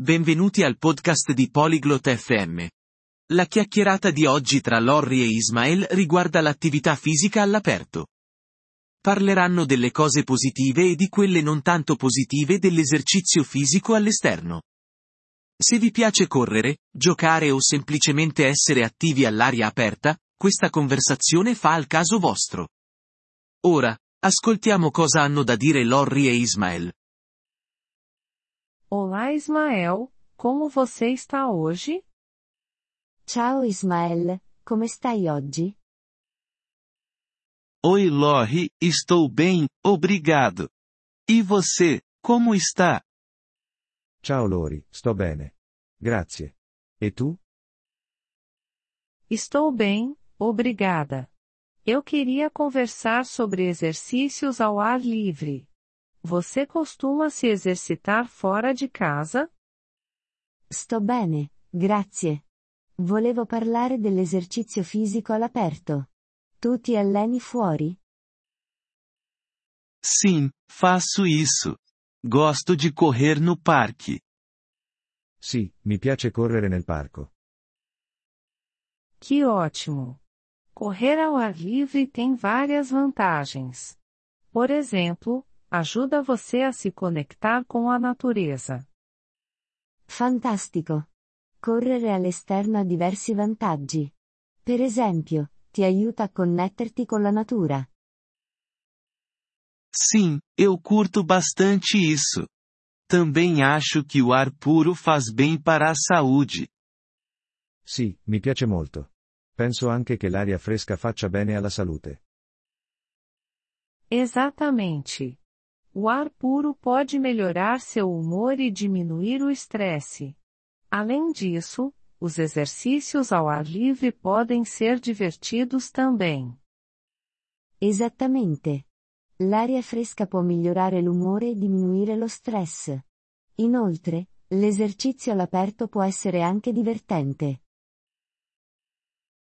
Benvenuti al podcast di Polyglot FM. La chiacchierata di oggi tra Lorry e Ismael riguarda l'attività fisica all'aperto. Parleranno delle cose positive e di quelle non tanto positive dell'esercizio fisico all'esterno. Se vi piace correre, giocare o semplicemente essere attivi all'aria aperta, questa conversazione fa al caso vostro. Ora, ascoltiamo cosa hanno da dire Lorry e Ismael. Olá Ismael, como você está hoje? Ciao Ismael, come stai oggi? Oi Lorry, estou bem, obrigado. E você, como está? Ciao Lori, sto bene. Grazie. E tu? Estou bem, obrigada. Eu queria conversar sobre exercícios ao ar livre. Você costuma se exercitar fora de casa? Sto bene, grazie. Volevo parlare dell'esercizio fisico all'aperto. Tu ti alleni fuori? Sim, faço isso. Gosto de correr no parque. Sì, mi piace correre nel parco. Que ótimo! Correr ao ar livre tem várias vantagens. Por exemplo, ajuda você a se conectar com a natureza. Fantastico. Correre all'esterno ha diversi vantaggi. Per esempio, ti aiuta a connetterti con la natura. Sim, eu curto bastante isso. Também acho que o ar puro faz bem para a saúde. Sì, mi piace molto. Penso anche che l'aria fresca faccia bene alla salute. Exatamente. O ar puro pode melhorar seu humor e diminuir o estresse. Além disso, os exercícios ao ar livre podem ser divertidos também. Esattamente. L'aria fresca può migliorare l'umore e diminuire lo stress. Inoltre, l'esercizio all'aperto può essere anche divertente.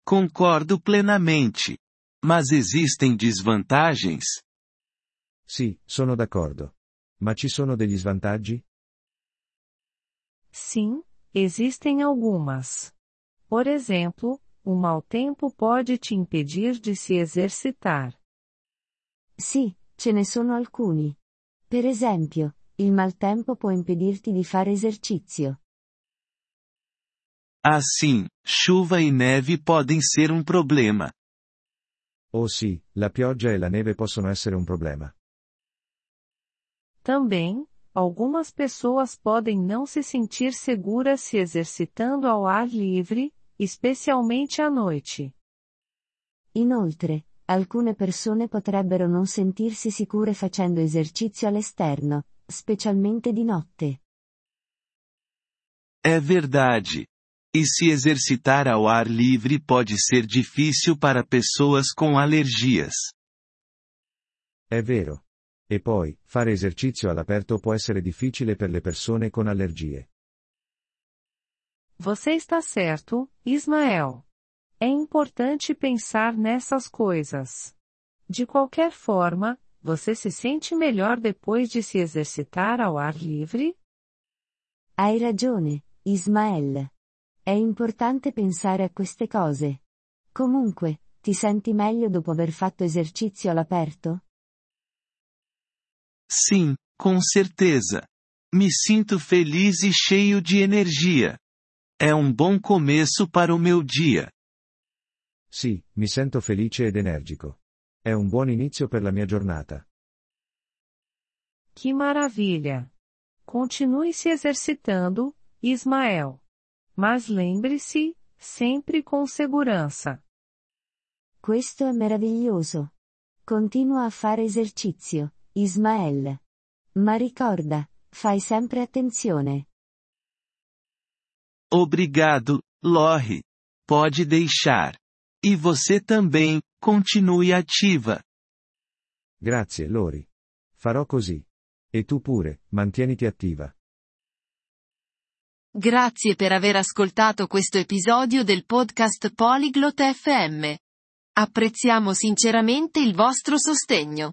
Concordo plenamente. Mas existem desvantagens? Sì, sono d'accordo. Ma ci sono degli svantaggi? Sim, existem algumas. Por exemplo, o mau tempo pode te impedir de se exercitar. Sì, ce ne sono alcuni. Per esempio, il maltempo può impedirti di fare esercizio. Assim, chuva e neve podem ser um problema. Oh sì, la pioggia e la neve possono essere un problema. Também, algumas pessoas podem não se sentir seguras se exercitando ao ar livre, especialmente à noite. Inoltre, alcune persone potrebbero non sentirsi sicure facendo esercizio all'esterno, specialmente di notte. É verdade. E se exercitar ao ar livre pode ser difícil para pessoas com alergias. È vero. E poi, fare esercizio all'aperto può essere difficile per le persone con allergie. Você está certo, Ismael. É importante pensar nessas coisas. De qualquer forma, você se sente melhor depois de se exercitar ao ar livre? Hai ragione, Ismael. È importante pensare a queste cose. Comunque, ti senti meglio dopo aver fatto esercizio all'aperto? Sim, com certeza. Me sinto feliz e cheio de energia. É um bom começo para o meu dia. Sì, mi sento felice ed energico. È un buon inizio per la mia giornata. Que maravilha! Continue se exercitando, Ismael. Mas lembre-se, sempre com segurança. Questo è meraviglioso. Continua a fare esercizio, Ismael. Ma ricorda, fai sempre attenzione. Obrigado, Lorry. Pode deixar. E você também, continue ativa. Grazie, Lori. Farò così. E tu pure, mantieniti attiva. Grazie per aver ascoltato questo episodio del podcast Polyglot FM. Apprezziamo sinceramente il vostro sostegno.